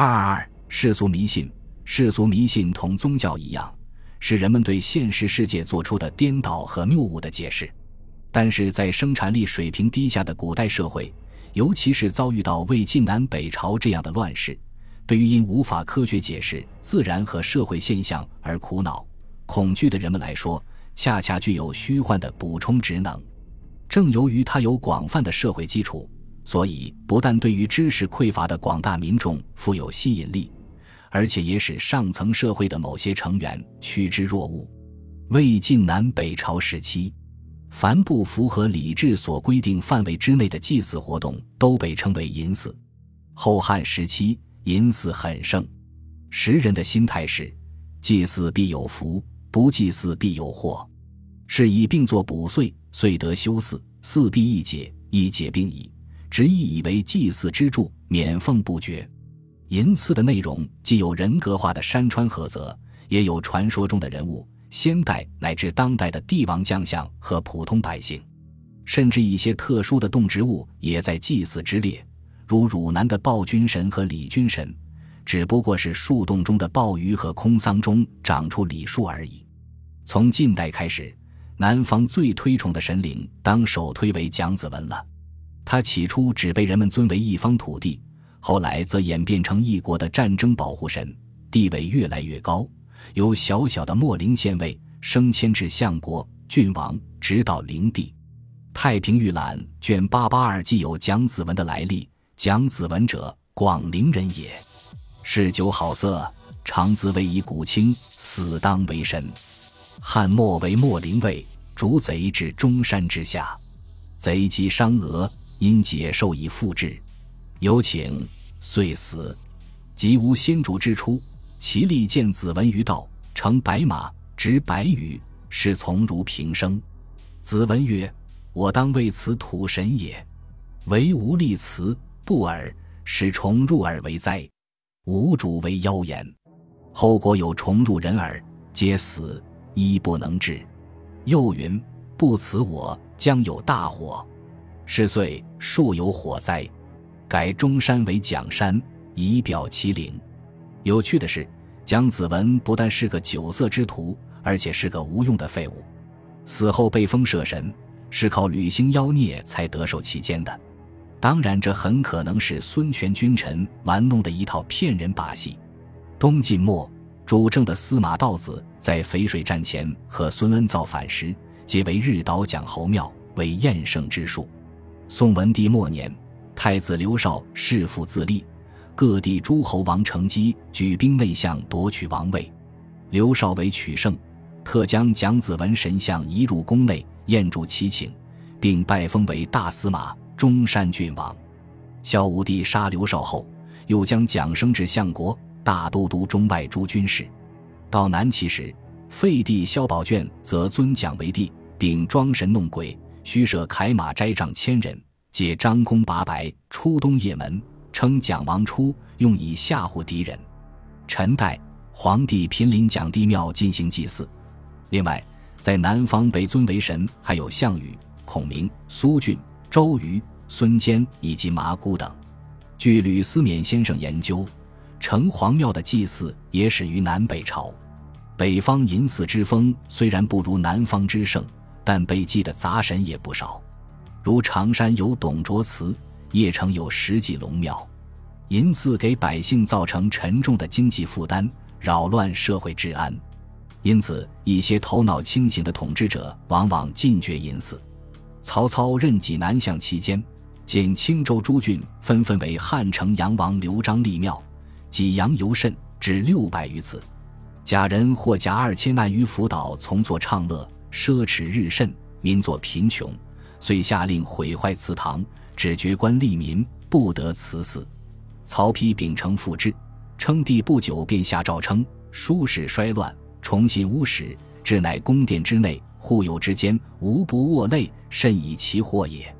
二二二世俗迷信，世俗迷信同宗教一样，是人们对现实世界做出的颠倒和谬误的解释。但是在生产力水平低下的古代社会，尤其是遭遇到魏晋南北朝这样的乱世，对于因无法科学解释自然和社会现象而苦恼、恐惧的人们来说，恰恰具有虚幻的补充职能。正由于它有广泛的社会基础。所以，不但对于知识匮乏的广大民众富有吸引力，而且也使上层社会的某些成员趋之若鹜。魏晋南北朝时期，凡不符合礼制所规定范围之内的祭祀活动，都被称为淫祀。后汉时期，淫祀很盛，时人的心态是：祭祀必有福，不祭祀必有祸，是以病作补岁，岁得修祀，祀必易解，易解病矣。执意以为祭祀之柱，免奉不绝。银祀的内容既有人格化的山川菏泽，也有传说中的人物、先代乃至当代的帝王将相和普通百姓，甚至一些特殊的动植物也在祭祀之列，如汝南的暴君神和李君神，只不过是树洞中的鲍鱼和空桑中长出李树而已。从近代开始，南方最推崇的神灵当首推为蒋子文了。他起初只被人们尊为一方土地，后来则演变成一国的战争保护神，地位越来越高，由小小的秣陵县尉升迁至相国、郡王，直到灵帝。《太平御览》卷八八二记有蒋子文的来历：蒋子文者，广陵人也，嗜酒好色，常自谓以古卿，死当为神。汉末为秣陵尉，逐贼至中山之下，贼击伤俄。因解受以复之，有请，遂死。即无先主之初，其力见子文于道，乘白马，执白羽，是从如平生。子文曰：“我当为此土神也，唯吾立辞不尔，使虫入耳为灾，吾主为妖言。后果有虫入人耳，皆死，医不能治。又云：不辞我，将有大火。”是岁数有火灾，改中山为蒋山，以表其灵。有趣的是，蒋子文不但是个酒色之徒，而且是个无用的废物。死后被封社神，是靠履行妖孽才得受其间的。当然，这很可能是孙权君臣玩弄的一套骗人把戏。东晋末，主政的司马道子在淝水战前和孙恩造反时，皆为日岛蒋侯庙，为厌胜之术。宋文帝末年，太子刘绍弑父自立，各地诸侯王乘机举兵内向夺取王位。刘绍为取胜，特将蒋子文神像移入宫内，宴祝其请，并拜封为大司马、中山郡王。孝武帝杀刘绍后，又将蒋升至相国、大都督中外诸军事。到南齐时，废帝萧宝卷则尊蒋为帝，并装神弄鬼。虚设铠马斋帐千人，借张弓拔白，出东掖门，称蒋王出，用以吓唬敌人。陈代皇帝频临蒋帝庙进行祭祀。另外，在南方被尊为神还有项羽、孔明、苏峻、周瑜、孙坚以及麻姑等。据吕思勉先生研究，城隍庙的祭祀也始于南北朝。北方淫祀之风虽然不如南方之盛。但被祭的杂神也不少，如常山有董卓祠，邺城有石祭龙庙，淫祀给百姓造成沉重的经济负担，扰乱社会治安。因此，一些头脑清醒的统治者往往禁绝淫祀。曹操任济南相期间，见青州诸郡纷纷为汉城阳王刘璋立庙，济阳尤甚，至六百余次。贾人或甲二千万于福岛，从作畅乐。奢侈日甚，民作贫穷，遂下令毁坏祠堂，只绝官吏民不得辞祀。曹丕秉承复制，称帝不久便下诏称：书史衰乱，重新屋史，至乃宫殿之内，户友之间，无不卧泪，甚以其祸也。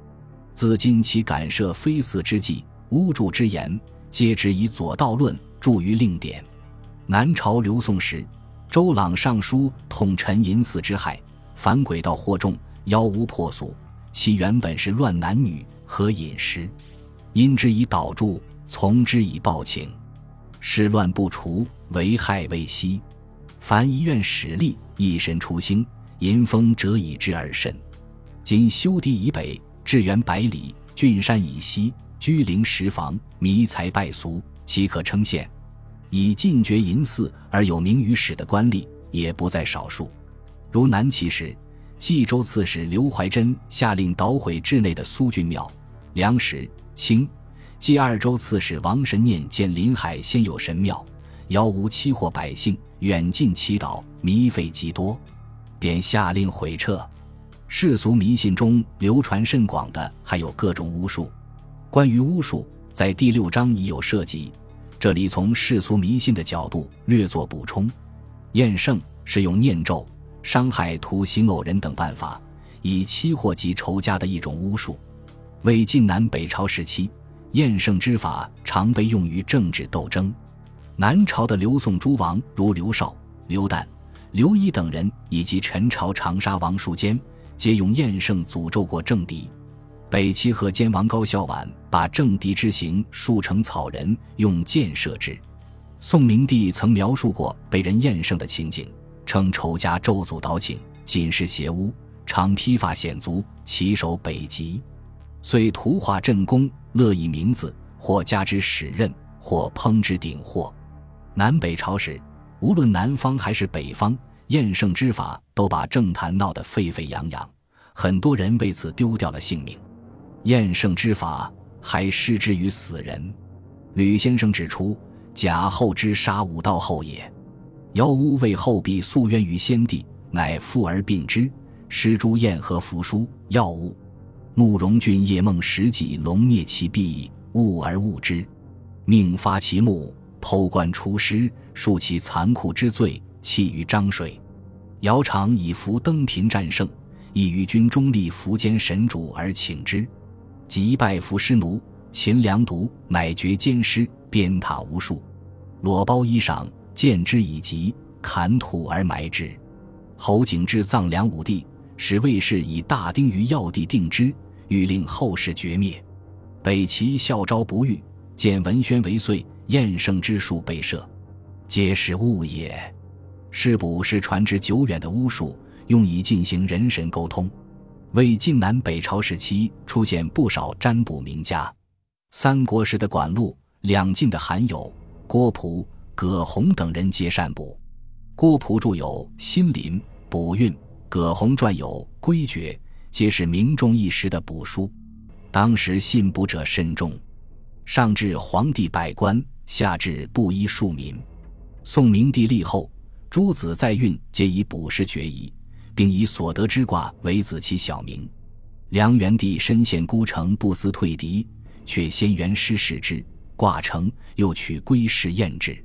自今其敢设非祀之计，巫祝之言，皆只以左道论著于令典。南朝刘宋时，周朗上书统陈淫祀之害。反轨道惑众，妖巫破俗。其原本是乱男女和饮食，因之以导助，从之以报请。事乱不除，为害未息。凡一愿使力，一神出兴，淫风折以之而甚。今修堤以北，至远百里，郡山以西，居陵十房，迷财败俗，岂可称县？以禁绝淫祀而有名于史的官吏也不在少数。如南齐时，冀州刺史刘怀真下令捣毁治内的苏郡庙。梁时、清、冀二州刺史王神念见临海先有神庙，妖无期惑百姓，远近祈祷，迷费极多，便下令毁撤。世俗迷信中流传甚广的还有各种巫术。关于巫术，在第六章已有涉及，这里从世俗迷信的角度略作补充。验圣是用念咒、伤害图形偶人等办法，以期货及仇家的一种巫术。魏晋南北朝时期，验圣之法常被用于政治斗争。南朝的刘宋诸王如刘绍、刘旦、刘仪等人，以及陈朝长沙王树坚。皆用验圣诅咒过政敌，北齐河间王高孝婉把政敌之刑树成草人，用箭射之。宋明帝曾描述过被人验圣的情景，称仇家咒诅祷请，尽是邪巫，常披发显足，骑守北极，遂图画镇宫，乐以名字，或加之使刃，或烹之鼎货。南北朝时，无论南方还是北方。厌胜之法都把政坛闹得沸沸扬扬，很多人为此丢掉了性命。厌胜之法还施之于死人。吕先生指出：“假后之杀武道后也，妖巫为后壁诉冤于先帝，乃复而并之，施诸验和符书药物。慕容俊夜梦时己龙啮其臂，误而误之，命发其目，剖棺出尸，述其残酷之罪。”弃于漳水，姚常以伏登平战胜，亦于军中立苻坚神主而请之，即拜伏师奴。秦良独乃绝奸尸，鞭挞无数，裸包衣裳，见之以疾，砍土而埋之。侯景之葬梁武帝，使卫士以大丁于要地定之，欲令后世绝灭。北齐孝昭不遇，见文宣为岁，验圣之术被赦，皆是误也。尸卜是传之久远的巫术，用以进行人神沟通。魏晋南北朝时期出现不少占卜名家。三国时的管路，两晋的韩友、郭璞、葛洪等人皆善卜。郭璞著有《心林》《卜运》，葛洪撰有《归诀》，皆是名重一时的卜书。当时信卜者甚众，上至皇帝百官，下至布衣庶民。宋明帝立后。诸子在运，皆以卜筮决疑，并以所得之卦为子其小名。梁元帝身陷孤城，不思退敌，却先元师使之，卦成，又取归氏验之，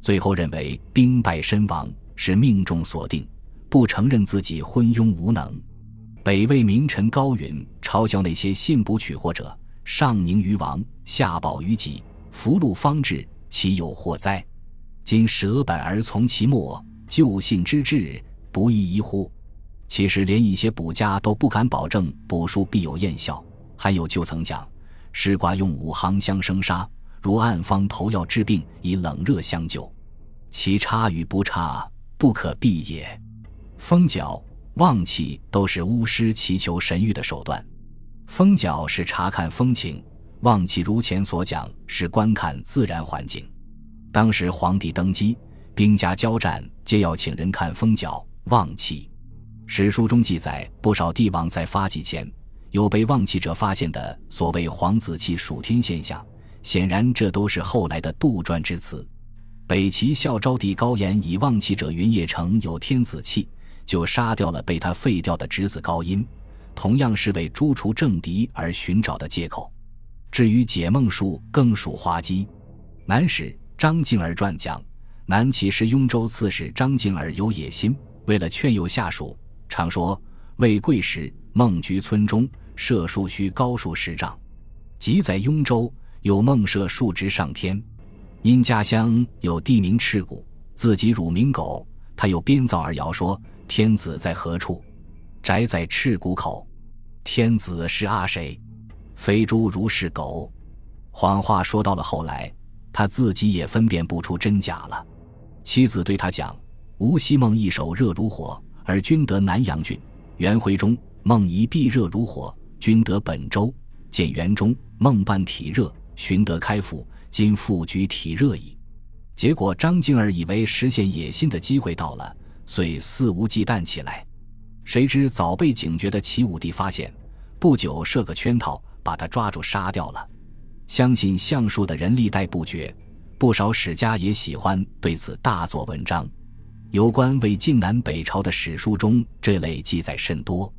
最后认为兵败身亡是命中所定，不承认自己昏庸无能。北魏名臣高允嘲笑那些信卜取货者：上宁于王，下保于己，福禄方至，其有祸哉？今舍本而从其末，就信之至，不亦疑乎？其实连一些卜家都不敢保证卜术必有验效。还有就曾讲，师卦用五行相生杀，如暗方投药治病，以冷热相救，其差与不差，不可避也。风角、旺气都是巫师祈求神谕的手段。风角是查看风情，旺气如前所讲是观看自然环境。当时皇帝登基，兵家交战，皆要请人看风角望气。史书中记载，不少帝王在发迹前有被望气者发现的所谓“皇子气属天”现象。显然，这都是后来的杜撰之词。北齐孝昭帝高言以望气者云邺城有天子气，就杀掉了被他废掉的侄子高音，同样是为诛除政敌而寻找的借口。至于解梦术，更属滑稽。南史。张敬儿传讲，南齐时雍州刺史张敬儿有野心，为了劝诱下属，常说：“为贵时，孟居村中射树须高数十丈。”即在雍州有梦射树直上天。因家乡有地名赤谷，自己乳名狗，他又编造而谣说：“天子在何处？宅在赤谷口。天子是阿谁？非猪如是狗。”谎话说到了后来。他自己也分辨不出真假了。妻子对他讲：“吴希孟一手热如火，而君得南阳郡；元徽中，梦一臂热如火，君得本州；见元中，梦半体热，寻得开府，今复举体热矣。”结果张敬儿以为实现野心的机会到了，遂肆无忌惮起来。谁知早被警觉的齐武帝发现，不久设个圈套，把他抓住杀掉了。相信相术的人历代不绝，不少史家也喜欢对此大做文章。有关魏晋南北朝的史书中，这类记载甚多。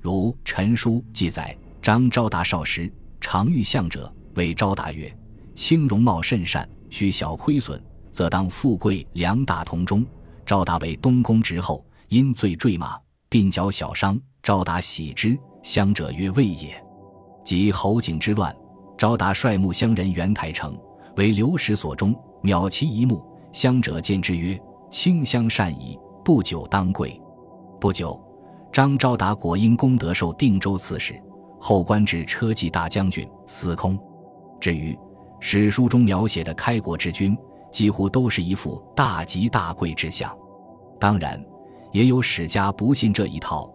如《陈书》记载，张昭达少时，常遇相者，谓昭达曰：“卿容貌甚善，须小亏损，则当富贵良大同中。”赵达为东宫直后，因罪坠马，鬓角小伤。赵达喜之，相者曰：“魏也。”及侯景之乱。赵达率木乡人袁台城，为流矢所中，秒其一目。乡者见之曰：“清香善矣，不久当贵。”不久，张昭达果因功德受定州刺史，后官至车骑大将军、司空。至于史书中描写的开国之君，几乎都是一副大吉大贵之相。当然，也有史家不信这一套，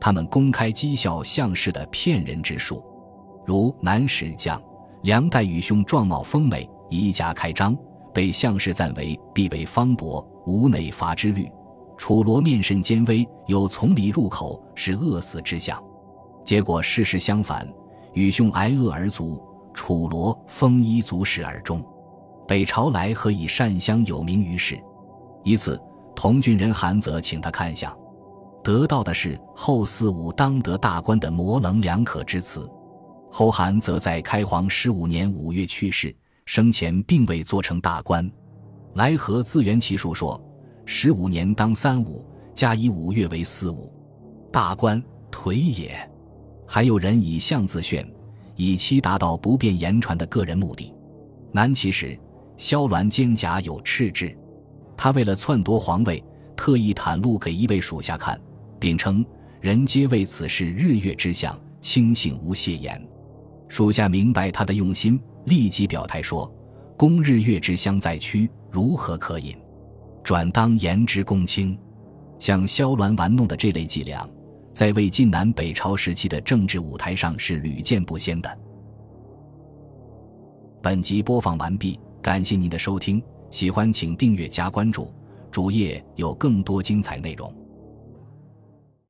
他们公开讥笑项氏的骗人之术，如南史将。梁代与兄壮貌丰美，一家开张，被项氏赞为必为方伯，无内伐之虑。楚罗面甚坚威，有从里入口，是饿死之相。结果事实相反，与兄挨饿而卒，楚罗丰衣足食而终。北朝来何以善相有名于世？一次，同郡人韩泽请他看相，得到的是后四五当得大官的模棱两可之词。后韩则在开皇十五年五月去世，生前并未做成大官。来和自圆其数说：十五年当三五，加以五月为四五，大官颓也。还有人以相自炫，以期达到不便言传的个人目的。南齐时，萧鸾肩胛有赤痣，他为了篡夺皇位，特意袒露给一位属下看，并称人皆为此事日月之相，轻信无谢言。属下明白他的用心，立即表态说：“公日月之相在屈，如何可饮？转当言之公卿。”像萧鸾玩弄的这类伎俩，在魏晋南北朝时期的政治舞台上是屡见不鲜的。本集播放完毕，感谢您的收听，喜欢请订阅加关注，主页有更多精彩内容。